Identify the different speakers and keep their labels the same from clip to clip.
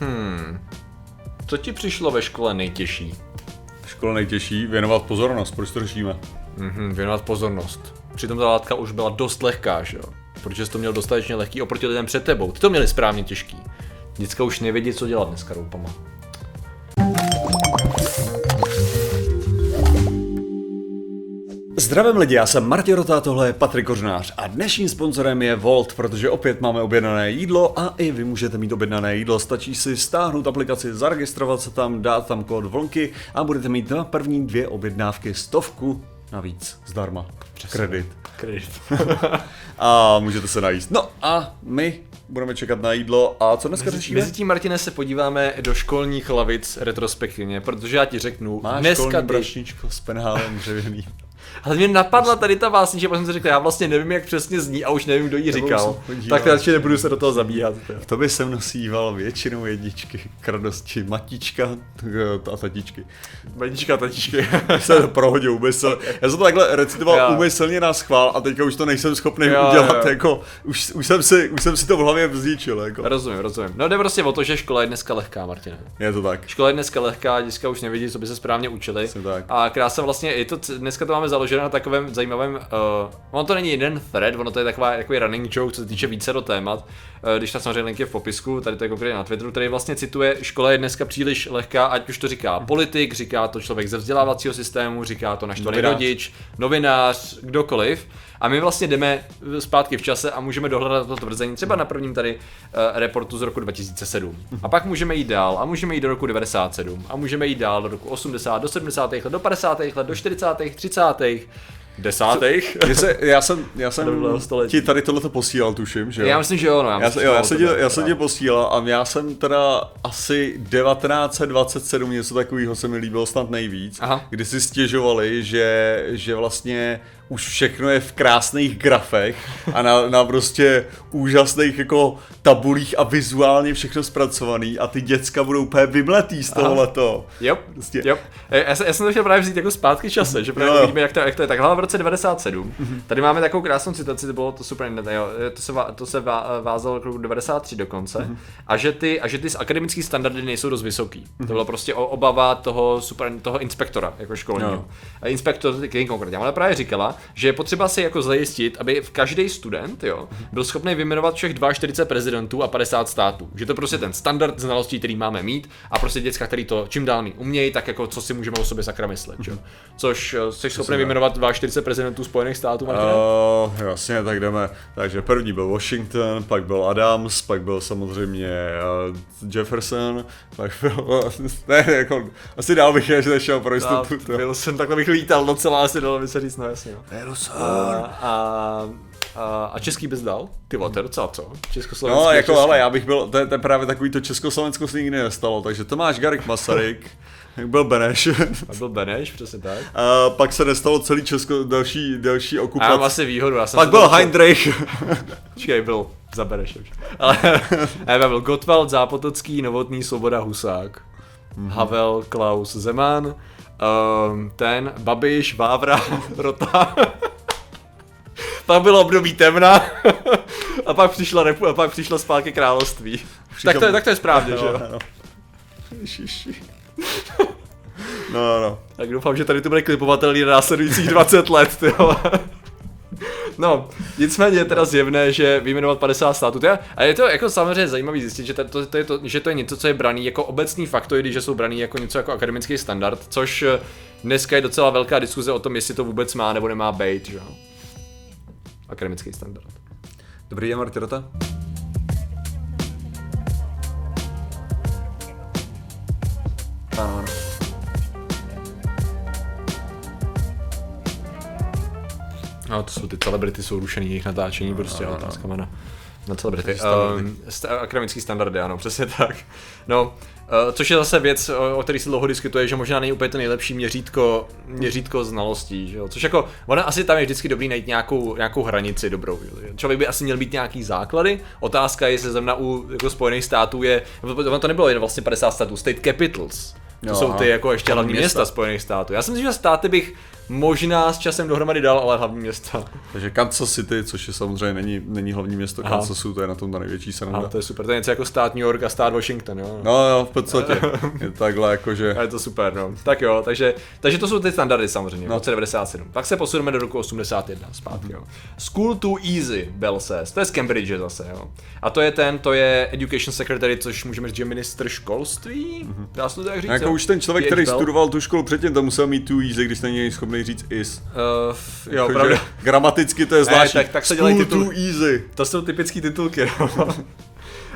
Speaker 1: Hmm. Co ti přišlo ve škole nejtěžší?
Speaker 2: V škole nejtěžší věnovat pozornost, proč to řešíme?
Speaker 1: Mhm, věnovat pozornost. Přitom ta látka už byla dost lehká, že jo? Protože jsi to měl dostatečně lehký oproti lidem před tebou. Ty to měli správně těžký. Děcka už nevědí, co dělat dneska roupama.
Speaker 2: Zdravím lidi, já jsem Martin Rota, tohle je Patrik Kořnář a dnešním sponzorem je Volt, protože opět máme objednané jídlo a i vy můžete mít objednané jídlo. Stačí si stáhnout aplikaci, zaregistrovat se tam, dát tam kód vlnky a budete mít na první dvě objednávky stovku navíc zdarma. Kredit.
Speaker 1: Kredit.
Speaker 2: A můžete se najíst. No a my budeme čekat na jídlo a co dneska řešíme?
Speaker 1: Mezi tím, Martine, se podíváme do školních lavic retrospektivně, protože já ti řeknu,
Speaker 2: Máš
Speaker 1: dneska
Speaker 2: školní
Speaker 1: ty...
Speaker 2: brašničko s penhálem dřevěný.
Speaker 1: Ale mě napadla tady ta básnička, protože jsem si řekl, já vlastně nevím, jak přesně zní a už nevím, kdo ji říkal. Tak radši nebudu se do toho zabíhat.
Speaker 2: V tobě jsem nosíval většinou jedničky k radosti matička a tatičky.
Speaker 1: Banička, tatičky.
Speaker 2: se to prohodil úmysl. Já jsem to takhle recitoval
Speaker 1: Jo.
Speaker 2: úmyslně na schvál a teďka už to nejsem schopný
Speaker 1: Jo,
Speaker 2: udělat,
Speaker 1: jo.
Speaker 2: jako už, už, jsem si, už jsem si to v hlavě vzničil, jako.
Speaker 1: rozumím, rozumím. No jde prostě o to, že škola je dneska lehká, Martine.
Speaker 2: Je to tak.
Speaker 1: Škola je dneska lehká, děcka už nevědí, co by se správně učili.
Speaker 2: Přesně tak.
Speaker 1: A krása vlastně, je to, dneska to máme založené na takovém zajímavém, uh, ono to není jeden thread, ono to je taková jako running joke, co se týče více do témat. Uh, když tam samozřejmě link je v popisku, tady to je konkrétně na Twitteru, který vlastně cituje, škola je dneska příliš lehká, ať už to říká politik, říká to člověk ze vzdělávacího systému, říká to naštvaný
Speaker 2: Novinář.
Speaker 1: rodič, novinář, kdokoliv. A my vlastně jdeme zpátky v čase a můžeme dohledat to tvrzení třeba na prvním tady uh, reportu z roku 2007. A pak můžeme jít dál a můžeme jít do roku 97 a můžeme jít dál do roku 80, do 70. let, do 50. let, do 40., 30., desátých.
Speaker 2: Mně se, já jsem, já jsem ti tady tohleto posílal, tuším, že jo?
Speaker 1: Já myslím, že jo, no.
Speaker 2: Já,
Speaker 1: myslím,
Speaker 2: se-
Speaker 1: že
Speaker 2: jo, já, jsem tě, já jsem tě posílal a já jsem teda asi 1927 něco takového se mi líbilo snad nejvíc,
Speaker 1: Aha.
Speaker 2: kdy si stěžovali, že, že vlastně už všechno je v krásných grafech a na, na prostě úžasných jako tabulích a vizuálně všechno zpracovaný a ty děcka budou úplně vymletý z toholeto.
Speaker 1: Jo,
Speaker 2: Prostě-
Speaker 1: jo. E, Já, jsem, já jsem to chtěl právě vzít jako zpátky čase, že právě
Speaker 2: jo.
Speaker 1: vidíme, jak to, jak to je. Tak hlavně v roce 97, tady máme takovou krásnou citaci, to bylo to super, ne, jo, to se, to se vá, vázalo k roku 93 dokonce, a, že ty, a že ty akademické standardy nejsou dost vysoký. To byla prostě o- obava toho, super, toho inspektora jako školního.
Speaker 2: Jo.
Speaker 1: A inspektor, konkrétně, ale právě říkala, že je potřeba si jako zajistit, aby v každý student jo, byl schopný vyjmenovat všech 42 prezidentů a 50 států. Že to prostě ten standard znalostí, který máme mít a prostě děcka, který to čím dál méně umějí, tak jako co si můžeme o sobě sakra myslet. Že? jo. Což eh, jsi schopný vyjmenovat 42 prezidentů Spojených států?
Speaker 2: Uh, jasně, tak jdeme. Takže první byl Washington, pak byl Adams, pak byl samozřejmě uh, Jefferson, pak byl, ne, jako, asi dál bych ještě nešel pro jistotu. to.
Speaker 1: byl jsem takhle bych lítal docela asi dalo by se říct, no jasně. Jo. A, a, a, a český bys dal? Ty vole, to je docela co? Československý
Speaker 2: No, jako,
Speaker 1: český.
Speaker 2: ale já bych byl, to je, to je právě takový to Československo se nikdy nestalo, takže Tomáš Garik Masaryk, byl Beneš,
Speaker 1: A byl Beneš, přesně tak.
Speaker 2: a pak se nestalo celý Česko, další, další
Speaker 1: A já mám
Speaker 2: okupace.
Speaker 1: asi výhodu, já jsem
Speaker 2: Pak byl Heinrich,
Speaker 1: Počkej, byl za Benešem. Ale ne, byl Gottwald, Zápotocký, Novotný, Svoboda, Husák. Havel, Klaus, Zeman, um, ten, Babiš, Vávra, Rota. pak bylo období temna a pak přišla, repu, a pak přišlo zpátky království. Tak to, je, tak to je správně, že jo?
Speaker 2: no. Ježiši. No, no.
Speaker 1: Tak doufám, že tady to bude klipovatelný na následujících 20 let, ty vole. No, nicméně je teda zjevné, že vyjmenovat 50 států, to je, a je to jako samozřejmě zajímavý zjistit, že to, to, to, je to, že to je něco, co je braný jako obecný faktoid, že jsou braný jako něco jako akademický standard, což eh, dneska je docela velká diskuze o tom, jestli to vůbec má nebo nemá být, že jo. Akademický standard.
Speaker 2: Dobrý den, Marty Rota. Ano, ano.
Speaker 1: No, to jsou ty celebrity, jsou rušený jejich natáčení, prostě
Speaker 2: no,
Speaker 1: no,
Speaker 2: no.
Speaker 1: otázkama na, na celebrity. Um, st- akademický standardy, ano, přesně tak. No, uh, což je zase věc, o, o který se dlouho diskutuje, že možná není úplně to nejlepší měřítko, měřítko znalostí, že jo? Což jako, ono asi tam je vždycky dobrý najít nějakou, nějakou hranici dobrou. Že? Člověk by asi měl být nějaký základy. Otázka je, jestli zrovna u jako Spojených států je, ono to nebylo jen vlastně 50 států, state capitals. To
Speaker 2: Jo,
Speaker 1: jsou ty jako ještě
Speaker 2: Hlavní
Speaker 1: hlavní města
Speaker 2: města.
Speaker 1: Spojených států. Já si myslím, že státy bych možná s časem dohromady dal, ale hlavní města.
Speaker 2: Takže Kansas City, což je samozřejmě není, není hlavní město
Speaker 1: Aha.
Speaker 2: Kansasu, to je na tom ta největší sranda.
Speaker 1: A to je super, to je něco jako stát New York a stát Washington, jo.
Speaker 2: No jo, v podstatě. Je takhle jakože...
Speaker 1: A je to super, no. Tak jo, takže, takže to jsou ty standardy samozřejmě, v
Speaker 2: No.
Speaker 1: roce 97. Pak se posuneme do roku 81 zpátky, jo. School to Easy, Bell says. To je z Cambridge zase, jo. A to je ten, to je Education Secretary, což můžeme říct, že je ministr školství? Dá se to tak říct,
Speaker 2: Jako
Speaker 1: jo?
Speaker 2: už ten člověk, který
Speaker 1: Bell.
Speaker 2: studoval tu školu předtím, to musel mít tu easy, když není schopný říct is.
Speaker 1: Uh, jo,
Speaker 2: Jakože
Speaker 1: pravda.
Speaker 2: Gramaticky to je zvláštní.
Speaker 1: tak- tak se dělají
Speaker 2: School
Speaker 1: titul-
Speaker 2: too easy.
Speaker 1: To jsou typický titulky, no.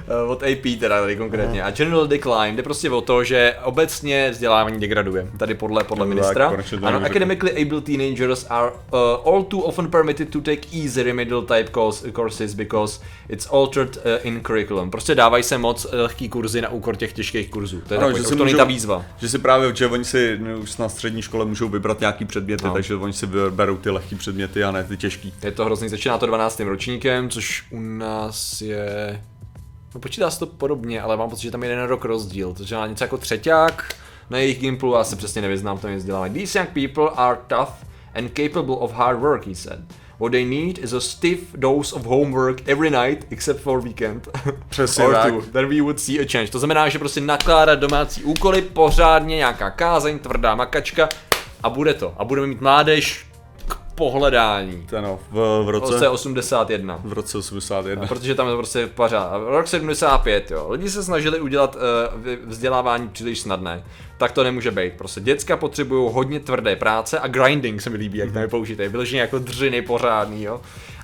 Speaker 1: Eh, Od AP teda tady konkrétně. A General Decline jde prostě o to, že obecně vzdělávání degraduje. Tady podle, podle
Speaker 2: No
Speaker 1: ministra. Ano, academically able teenagers are uh, all too often permitted to take easy remedial type course, courses because it's altered uh, in curriculum. Prostě dávají se moc eh, lehký kurzy na úkor těch těžkých kurzů. To je
Speaker 2: Ano,
Speaker 1: takový,
Speaker 2: že
Speaker 1: to není
Speaker 2: můžou-
Speaker 1: ta výzva.
Speaker 2: Že si právě, že oni si no, už na střední škole můžou vybrat nějaký předměty,
Speaker 1: No.
Speaker 2: takže oni si vyberou ty lehký předměty a ne ty těžký.
Speaker 1: Je to hrozný, začíná to 12. ročníkem, což u nás je... No počítá se to podobně, ale mám pocit, že tam je jeden rok rozdíl, to znamená něco jako třeťák na jejich gimplu, já se přesně nevyznám v tom vzdělávání. These young people are tough and capable of hard work, he said. What they need is a stiff dose of homework every night except for weekend.
Speaker 2: Přesně
Speaker 1: Or
Speaker 2: tak.
Speaker 1: two. Then we would see a change. To znamená, že prostě nakládat domácí úkoly pořádně, nějaká kázeň, tvrdá makačka a bude to. A budeme mít mládež pohledání.
Speaker 2: Ten no, v, v
Speaker 1: V roce
Speaker 2: roce,
Speaker 1: 81.
Speaker 2: v roce 81.
Speaker 1: Protože tam je to prostě pořád. A Rok 75, jo. Lidi se snažili udělat uh, vzdělávání příliš snadné. Tak to nemůže být. Prostě děcka potřebují hodně tvrdé práce a grinding se mi líbí, jak tam je použité. Vyloženě jako dřiny pořádný, jo.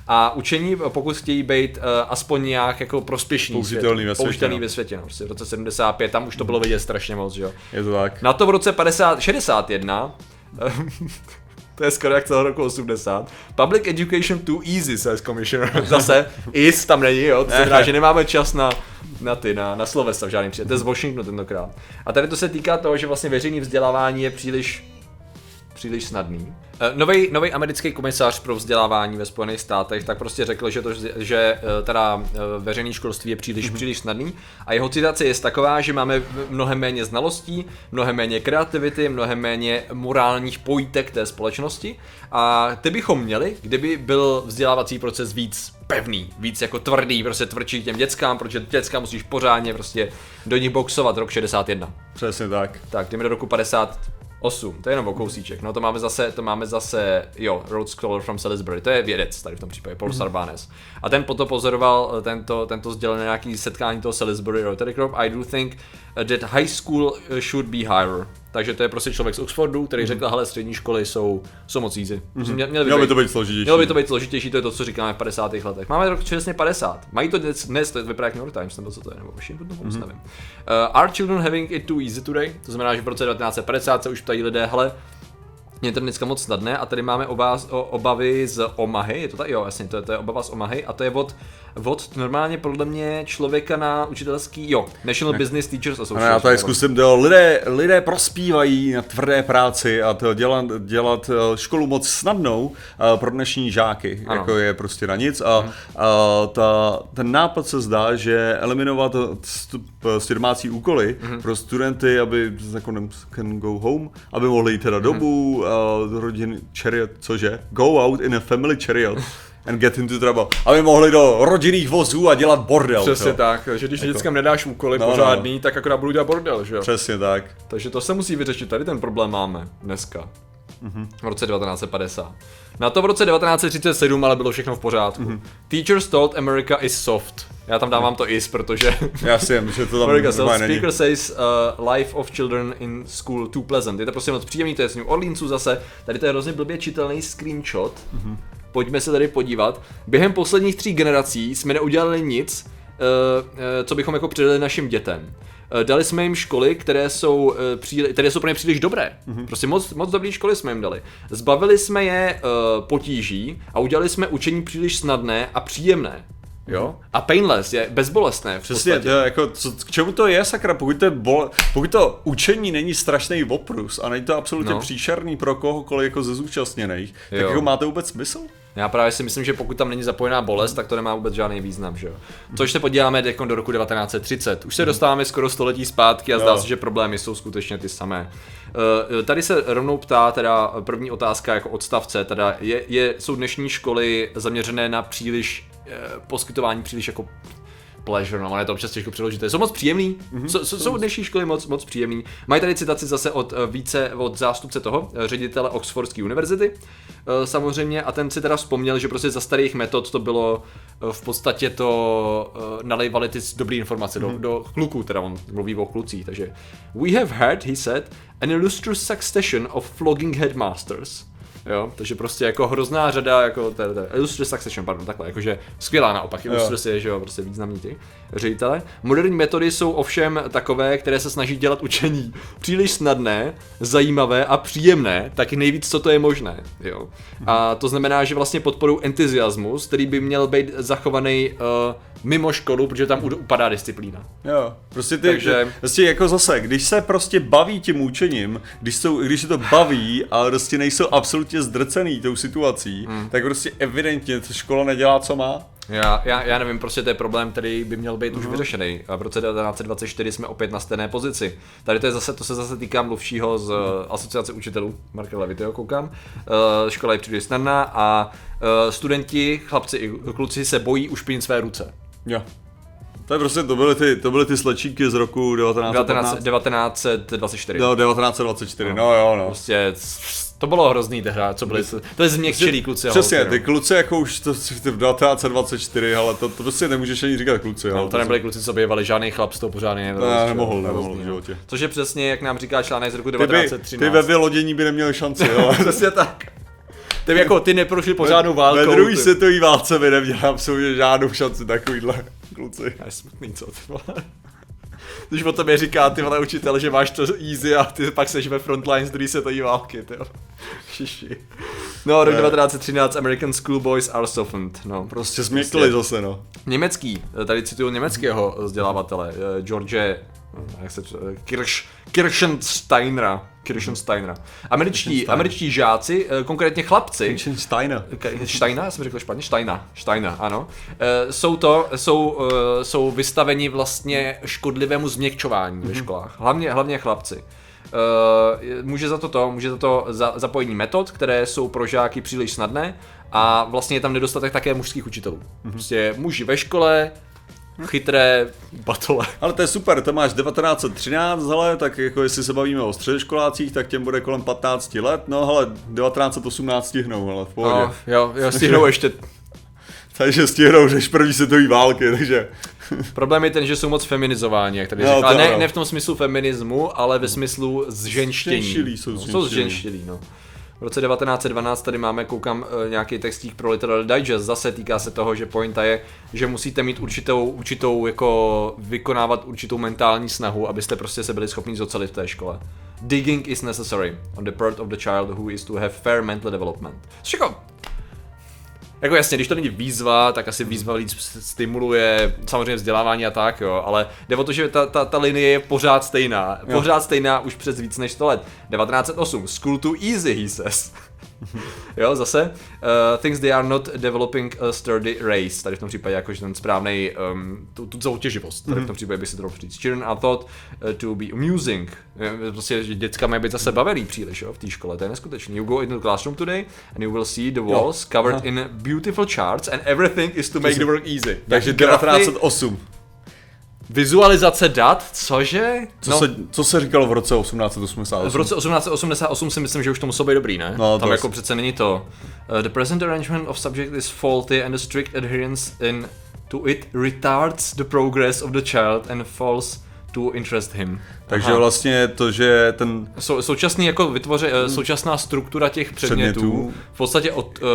Speaker 1: A učení, pokud chtějí být uh, aspoň nějak jako prospěšný
Speaker 2: Použitelný
Speaker 1: svět,
Speaker 2: ve světě,
Speaker 1: použitelný
Speaker 2: no.
Speaker 1: ve světě, no. Prostě v roce 75, tam už to bylo vidět strašně moc, jo.
Speaker 2: Je to tak.
Speaker 1: Na to v roce 50, 61, to je skoro jak toho roku 80, Public Education too easy, says Commissioner. Zase, is tam není, jo, to znamená, že nemáme čas na, na ty, na, na slovesa v žádném případě. To je z Washingtonu tentokrát. A tady to se týká toho, že vlastně veřejné vzdělávání je příliš příliš snadný. Nový nový americký komisař pro vzdělávání ve Spojených státech tak prostě řekl, že to, že eh, teda eh, veřejné školství je příliš, mm-hmm. příliš snadný a jeho citace je taková, že máme mnohem méně znalostí, mnohem méně kreativity, mnohem méně morálních pojítek té společnosti a ty bychom měli, kdyby byl vzdělávací proces víc pevný, víc jako tvrdý, prostě tvrdší těm dětskám, protože děcka musíš pořádně prostě do nich boxovat rok 61.
Speaker 2: Přesně tak.
Speaker 1: Tak, jdeme do roku 58, to je jenom o kousíček. No to máme zase, to máme zase, jo, Road Scholar from Salisbury, to je vědec tady v tom případě, Paul Sarbanes. A ten potom pozoroval eh, tento, tento sdělil na nějaký setkání toho Salisbury Rotary Club. I do think uh, that high school uh, should be higher. Takže to je prostě člověk z Oxfordu, který řekl, hele, střední školy jsou, jsou moc easy. Mě, měly
Speaker 2: Mělo by to být složitější.
Speaker 1: Mělo by to být složitější, to je to, co říkáme v 50. letech. Máme rok přesně 50. Mají to dnes, dnes to vypadá jak New York Times, nebo co to je, nebo Washington Post, mm-hmm. nevím. Uh, are children having it too easy today? To znamená, že v roce 1950 se už ptají lidé, hele, je to dneska moc snadné a tady máme oba, o, obavy z Omahy, je to tak? Jo, jasně, to je, to je obava z Omahy a to je od, od normálně podle mě člověka na učitelský, jo, National Business Teachers
Speaker 2: Ano,
Speaker 1: Association.
Speaker 2: já tady zkusím to, lidé, lidé prospívají na tvrdé práci a to dělat, dělat eh, školu moc snadnou eh, pro dnešní žáky,
Speaker 1: Ano.
Speaker 2: jako je prostě na nic a, a ta, ten nápad se zdá, že eliminovat prostě domácí úkoly pro studenty, aby jako can go home, aby mohli jít teda domů, uh, rodin chariot, cože, go out in a family chariot and get into trouble, aby mohli do rodinných vozů a dělat bordel.
Speaker 1: Přesně
Speaker 2: jo.
Speaker 1: tak, že když dětskám nedáš úkoly
Speaker 2: No, no.
Speaker 1: pořádný, tak akorát budu dělat bordel, že jo?
Speaker 2: Přesně tak.
Speaker 1: Takže to se musí vyřešit, tady ten problém máme dneska.
Speaker 2: Mhm.
Speaker 1: V roce 1950. Na to v roce 1937 ale bylo všechno v pořádku.
Speaker 2: Mhm.
Speaker 1: Teachers told America is soft. Já tam dávám to is, protože
Speaker 2: Já si vím, že to tam
Speaker 1: America soft.
Speaker 2: normálně není.
Speaker 1: Speaker says uh, life of children in school too pleasant. Je to prostě moc příjemný, to je z New Orleansu zase. Tady to je hrozně blbě čitelný screenshot.
Speaker 2: Mhm.
Speaker 1: Pojďme se tady podívat. Během posledních tří generací jsme neudělali nic, uh, uh, co bychom jako předali našim dětem. Eh, Dali jsme jim školy, které jsou, eh, příli, které jsou pro ně příliš dobré.
Speaker 2: Mhm.
Speaker 1: Prostě moc, moc dobré školy jsme jim dali. Zbavili jsme je uh, potíží a udělali jsme učení příliš snadné a příjemné. Jo? A painless je bezbolestné. V.
Speaker 2: Přesně, to je jako, co, k čemu to je, sakra, pokud to, je bol, pokud to učení není strašný oprus a není to absolutně
Speaker 1: No.
Speaker 2: příšerný pro kohokoliv jako ze zúčastněných, tak
Speaker 1: Jo.
Speaker 2: jako máte vůbec smysl?
Speaker 1: Já právě si myslím, že pokud tam není zapojená bolest, tak to nemá vůbec žádný význam, že jo. Což se podíváme do roku 1930. Už se dostáváme skoro století zpátky a zdá se, že problémy jsou skutečně ty samé. Eh, Tady se rovnou ptá teda první otázka jako odstavce, teda je, je, jsou dnešní školy zaměřené na příliš eh, poskytování příliš jako pleasure, no, ale je to občas těžko přeložit. Jsou moc příjemný, mm-hmm. jsou, jsou dnešní školy moc, moc příjemný. Mají tady citaci zase od eh, více, od zástupce toho, eh, ředitele Oxfordské univerzity, eh, samozřejmě, a ten si teda vzpomněl, že prostě za starých metod to bylo v podstatě to nalejvali ty dobré informace do, do kluků, teda on mluví o klucích, takže We have had, he said, an illustrious succession of flogging headmasters. Jo, takže prostě jako hrozná řada, jako to, Illustrious Succession, pardon, takhle, jakože skvělá naopak, Illustrious je, že jo, prostě významní ty ředitele. Moderní metody jsou ovšem takové, které se snaží dělat učení příliš snadné, zajímavé a příjemné, taky nejvíc, co to je možné, jo. A to znamená, že vlastně podporují entuziasmus, který by měl být zachovaný uh, mimo školu, protože tam upadá disciplína.
Speaker 2: Jo, prostě ty,
Speaker 1: Takže-
Speaker 2: prostě jako zase, když se prostě baví tím učením, když, jsou, když se to baví a prostě nejsou absolutně zdrcený tou situací, hmm. tak prostě evidentně škola nedělá, co má.
Speaker 1: Já, já, já nevím, prostě to je problém, který by měl být už vyřešený. A v roce 1924 jsme opět na stejné pozici. Tady to, je zase, to se zase týká mluvčího z uh, asociace učitelů, Marka Levitého koukám. Uh, škola je příliš snadná a uh, studenti, chlapci i kluci se bojí ušpinit své ruce.
Speaker 2: Jo. To je prostě, to byly ty, to byly ty slečíky z roku 1915.
Speaker 1: 19, 1924.
Speaker 2: No, 1924, no jo, no.
Speaker 1: Prostě to bylo hrozný tehda, co byli, to je změkčilý kluci. a
Speaker 2: Přesně,
Speaker 1: holky,
Speaker 2: ty
Speaker 1: no.
Speaker 2: kluci jako už to, ty v 1924, ale to, to prostě nemůžeš ani říkat kluci.
Speaker 1: No, to nebyli kluci, co bývali, žádný chlap z toho pořádně nebyl.
Speaker 2: Ne,
Speaker 1: jo,
Speaker 2: nemohl, nemohl v
Speaker 1: no.
Speaker 2: životě.
Speaker 1: Což je přesně, jak nám říká článek z roku
Speaker 2: Ty, by,
Speaker 1: 1913.
Speaker 2: ty ve vylodění by neměli šanci, jo.
Speaker 1: Přesně tak. Ty jako ty neprošli pořádnou válkou.
Speaker 2: Ve druhé
Speaker 1: ty-
Speaker 2: světové válce by neměli absolutně žádnou šanci takovýhle kluci.
Speaker 1: To je smutný, co ty vole. Když o tobě říká ty vole učitel, že máš to easy a ty pak seš ve frontline z druhé světové války, ty jo. Šiši. No, rok
Speaker 2: Ne.
Speaker 1: 1913, American schoolboys are softened, no.
Speaker 2: Prostě změkli zase, no.
Speaker 1: Německý, tady cituju německého vzdělávatele, eh, George, jak se Kirsch, Kirchensteinera, Kirchensteinera. Američtí, američtí žáci, eh, konkrétně chlapci. Ke- Steina, jsem řekl špatně, Steina, Steina, ano. Jsou to, jsou, jsou vystaveni vlastně škodlivému změkčování ve školách, hlavně, hlavně chlapci. Může za to to, může za to za, zapojení metod, které jsou pro žáky příliš snadné a vlastně je tam nedostatek také mužských učitelů. Prostě muži ve škole, chytré batole.
Speaker 2: Ale to je super, to máš 1913, hele, tak jako jestli se bavíme o středoškolácích, tak těm bude kolem 15 let, no hele, 1918 stihnou, ale v pohodě.
Speaker 1: No, jo, jo, stihnou ještě
Speaker 2: Takže stihnou řeš první světové války, takže...
Speaker 1: Problém je ten, že jsou moc feminizováni, jak tady
Speaker 2: No,
Speaker 1: říkal. Ne, ne v tom smyslu feminismu, ale ve smyslu zženštění.
Speaker 2: Zženštilí jsou
Speaker 1: no, jsou
Speaker 2: zženštilí,
Speaker 1: no. V roce 1912 tady máme, koukám, eh, nějaký textík pro Literal Digest, zase týká se toho, že pointa je, že musíte mít určitou, určitou, jako vykonávat určitou mentální snahu, abyste prostě se byli schopni zocelit v té škole. Digging is necessary on the part of the child who is to have fair mental development. Jako, jako jasně, když to není výzva, tak asi výzva víc stimuluje samozřejmě vzdělávání a tak, jo, ale jde o to, že ta, ta, ta linie je pořád stejná. Pořád stejná už přes víc než 100 let. 1908, school too easy, he says. jo, zase. Uh, things they are not developing a sturdy race. Tady v tom případě jakože ten správný, um, tu, tu soutěživost. Tady v tom případě by se to dalo říct. Children are thought uh, to be amusing. Eh, Prostě, že děcka mají být zase bavený příliš, jo, v té škole. To je neskutečný. You go into the classroom today and you will see the walls covered
Speaker 2: Aha.
Speaker 1: in beautiful charts and everything is to make the work easy.
Speaker 2: Takže
Speaker 1: Jak grafy,
Speaker 2: 1908.
Speaker 1: Vizualizace dat, cože?
Speaker 2: Co, no. se, co se říkalo v roce 1888?
Speaker 1: V roce 1888 si myslím, že už to muselo být dobrý, ne?
Speaker 2: No,
Speaker 1: Tam jako
Speaker 2: je-
Speaker 1: přece není to. Uh, the present arrangement of subject is faulty and the strict adherence in to it retards the progress of the child and falls to interest him.
Speaker 2: Takže
Speaker 1: Aha.
Speaker 2: vlastně to, že ten
Speaker 1: Sou, současný jako vytvoře, hmm. současná struktura těch předmětů,
Speaker 2: Předmětů.
Speaker 1: v podstatě od, uh,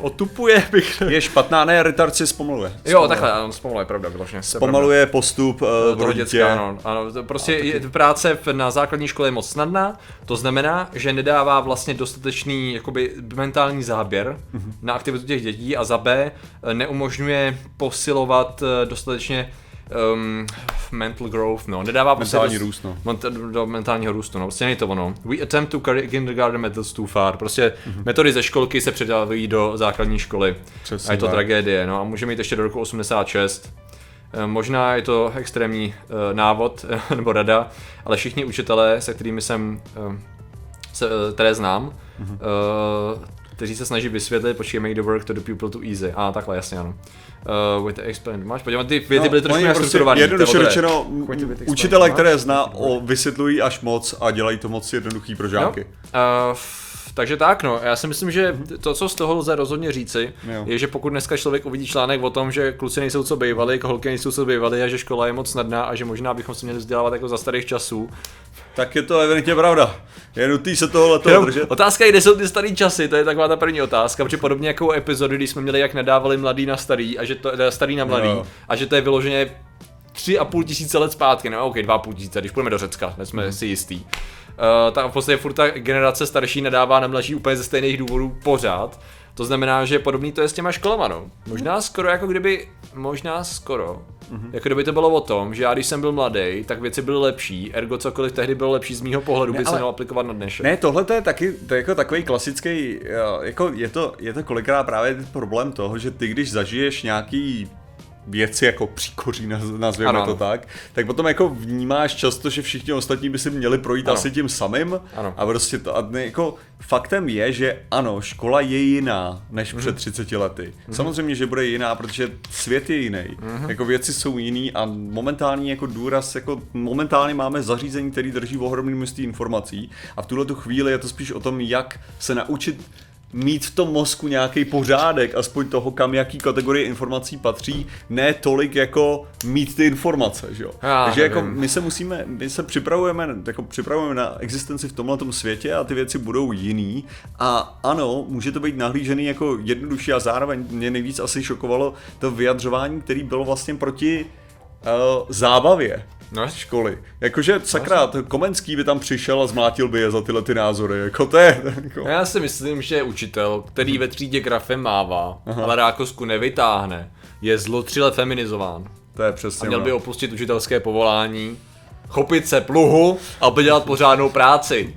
Speaker 1: otupuje, bych
Speaker 2: je špatná, ne, retard si zpomaluje.
Speaker 1: Jo, takhle, ano, zpomaluje, pravda, vyloženě. to je pravda.
Speaker 2: Pomaluje postup uh, v
Speaker 1: toho děcka, ano, ano. to Prostě je, práce v, na základní škole je moc snadná, to znamená, že nedává vlastně dostatečný jakoby, mentální záběr na aktivitu těch dětí a za B neumožňuje posilovat eh, dostatečně um, mental growth, no, nedává prostě
Speaker 2: Mentální
Speaker 1: dost-
Speaker 2: růst, no.
Speaker 1: Mont- do mentálního růstu, no, prostě není to ono. We attempt to carry kindergarten methods too far, prostě
Speaker 2: Mhm.
Speaker 1: metody ze školky se předávají do základní školy.
Speaker 2: Přesně
Speaker 1: a je to
Speaker 2: tak.
Speaker 1: tragédie, no a může mít ještě do roku 86. Eh, Možná je to extrémní uh, návod eh, nebo rada, ale všichni učitelé, se kterými jsem, uh, se, které znám,
Speaker 2: Mhm.
Speaker 1: Kteří se snaží vysvětlit, počkej, make the work to the pupil too easy. A takhle, jasně, ano. Uh, with the explain, máš, podívej, ty věty byly trošku jinak
Speaker 2: prostě. Jednoduše řečeno, učitele,
Speaker 1: Máš?
Speaker 2: které zná, o, vysvětlují až moc a dělají to moc jednoduchý pro žáky.
Speaker 1: Uh, takže tak, no. Já si myslím, že to, co z toho lze rozhodně říci,
Speaker 2: Jo.
Speaker 1: je, že pokud dneska člověk uvidí článek o tom, že kluci nejsou co bývali, holky nejsou co bývali a že škola je moc snadná a že možná bychom se měli vzdělávat jako za starých časů.
Speaker 2: Tak je to evidentně pravda. Je nutný se tohle toho držet.
Speaker 1: otázka je, kde jsou ty starý časy, to je taková ta první otázka, protože podobně jako epizody, kdy jsme měli, jak nadávali mladý na starý, a že to, teda starý na mladý,
Speaker 2: Jo.
Speaker 1: a že to je vyloženě tři a půl tisíce let zpátky, no ok, dva a půl tisíce, když půjdeme do Řecka, jsme
Speaker 2: Mhm.
Speaker 1: si jistý. Uh, ta v podstatě furt ta generace starší nadává na mladší úplně ze stejných důvodů pořád. To znamená, že podobný to je s těma školama, no. Možná skoro jako kdyby, možná skoro,
Speaker 2: Mhm.
Speaker 1: jako kdyby to bylo o tom, že já když jsem byl mladý, tak věci byly lepší, ergo cokoliv tehdy bylo lepší z mýho pohledu,
Speaker 2: Ne,
Speaker 1: by se mělo aplikovat na dnešek.
Speaker 2: Ne, tohle to je taky to je jako takový klasický, eh, jako je to, je to kolikrát právě problém toho, že ty když zažiješ nějaký věci jako příkoří, naz- nazvěme
Speaker 1: Ano,
Speaker 2: to
Speaker 1: ano.
Speaker 2: tak, tak potom jako vnímáš často, že všichni ostatní by si měli projít
Speaker 1: Ano.
Speaker 2: asi tím samým
Speaker 1: Ano.
Speaker 2: a prostě to, a ne, jako faktem je, že ano, škola je jiná než
Speaker 1: Mhm.
Speaker 2: před 30 lety. Samozřejmě, že bude jiná, protože svět je jiný,
Speaker 1: Mhm.
Speaker 2: jako věci jsou jiný a momentální jako důraz, jako momentálně máme zařízení, který drží ohromné množství informací a v tuhle tu chvíli je to spíš o tom, jak se naučit mít v tom mozku nějaký pořádek, aspoň toho, kam jaký kategorie informací patří, ne tolik jako mít ty informace, že jo.
Speaker 1: Já
Speaker 2: Takže jako my se musíme, my se připravujeme, jako připravujeme na existenci v tomhle světě a ty věci budou jiný a ano, může to být nahlížený jako jednodušší a zároveň mě nejvíc asi šokovalo to vyjadřování, který bylo vlastně proti uh, zábavě
Speaker 1: No.
Speaker 2: školy. Jakože sakra, to Komenský by tam přišel a zmlátil by je za tyhle ty názory, jako to je, jako,
Speaker 1: Já si myslím, že učitel, který ve třídě grafem mává, ale rákosku nevytáhne, je zlotřile feminizován.
Speaker 2: to je
Speaker 1: A
Speaker 2: přesně
Speaker 1: měl
Speaker 2: ono.
Speaker 1: by opustit učitelské povolání, chopit se pluhu a dělat pořádnou práci.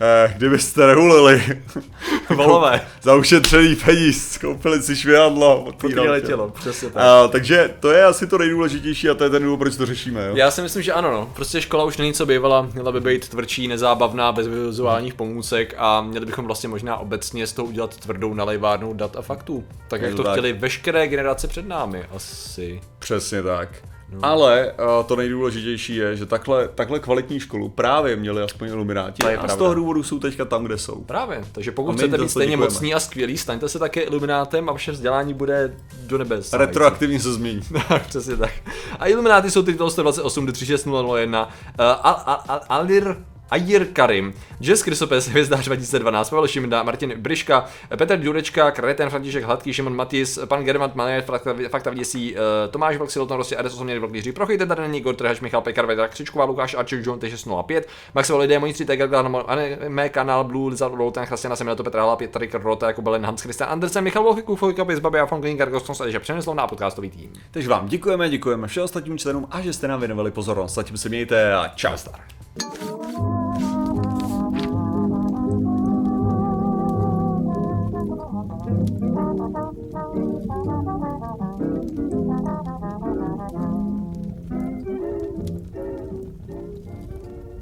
Speaker 2: Eh, kdybyste nehulili
Speaker 1: Volové.
Speaker 2: za ušetřený peníz, koupili si švihadlo,
Speaker 1: Potýrali tělo, přesně tak.
Speaker 2: A, takže to je asi to nejdůležitější a to je ten důvod, proč to řešíme. Jo?
Speaker 1: Já si myslím, že ano, no. Prostě škola už není co bývala, měla by být tvrdší, nezábavná, bez vizuálních pomůcek a měli bychom vlastně možná obecně z toho udělat tvrdou nalejvárnou dat a faktů. Tak jak
Speaker 2: to
Speaker 1: to
Speaker 2: tak.
Speaker 1: chtěli veškeré generace před námi, asi.
Speaker 2: Přesně tak.
Speaker 1: No.
Speaker 2: Ale uh, to nejdůležitější je, že takhle, takhle kvalitní školu právě měli aspoň ilumináti
Speaker 1: To je
Speaker 2: a z
Speaker 1: pravda.
Speaker 2: toho důvodu jsou teďka tam, kde jsou.
Speaker 1: Právě, takže pokud chcete být stejně
Speaker 2: děkujeme.
Speaker 1: mocní a skvělí, staňte se také iluminátem a vaše vzdělání bude do nebes.
Speaker 2: Retroaktivně se změní.
Speaker 1: Přesně tak. A ilumináty jsou tyto 128 do 36001. Uh, Al- Al- Al- Alir Ajir Karim, Jess Krysopes, Hvězdář 2012, Pavel Šimda, Martin Briška, Petr Durečka, Kreten František Hladký, Šimon Matis, pan Germant Mané, Fakta, Fakta Vděsí, uh, Tomáš Vlk, Siloton Rossi, Ares 8 Vlk, Jiří Prochy, tady není Igor Trhač, Michal Pekar, Vedra Křičková, Lukáš Archer, John T605, Maxwell Lidé, Mojí 3 Tegel, mé kanál Blue, Lizard, Louten, Christiana Semena, to Petra Hala, Petr Rota, jako Belen, Hans Christian Andersen, Michal Volchy, Kufoj, Kapis, Babi a Fonklin, Gargos, Konstantin, Přeneslovna a podcastový tým.
Speaker 2: Takže vám děkujeme, děkujeme všem ostatním členům a že jste nám věnovali pozornost. Zatím se mějte a čau.
Speaker 1: Star.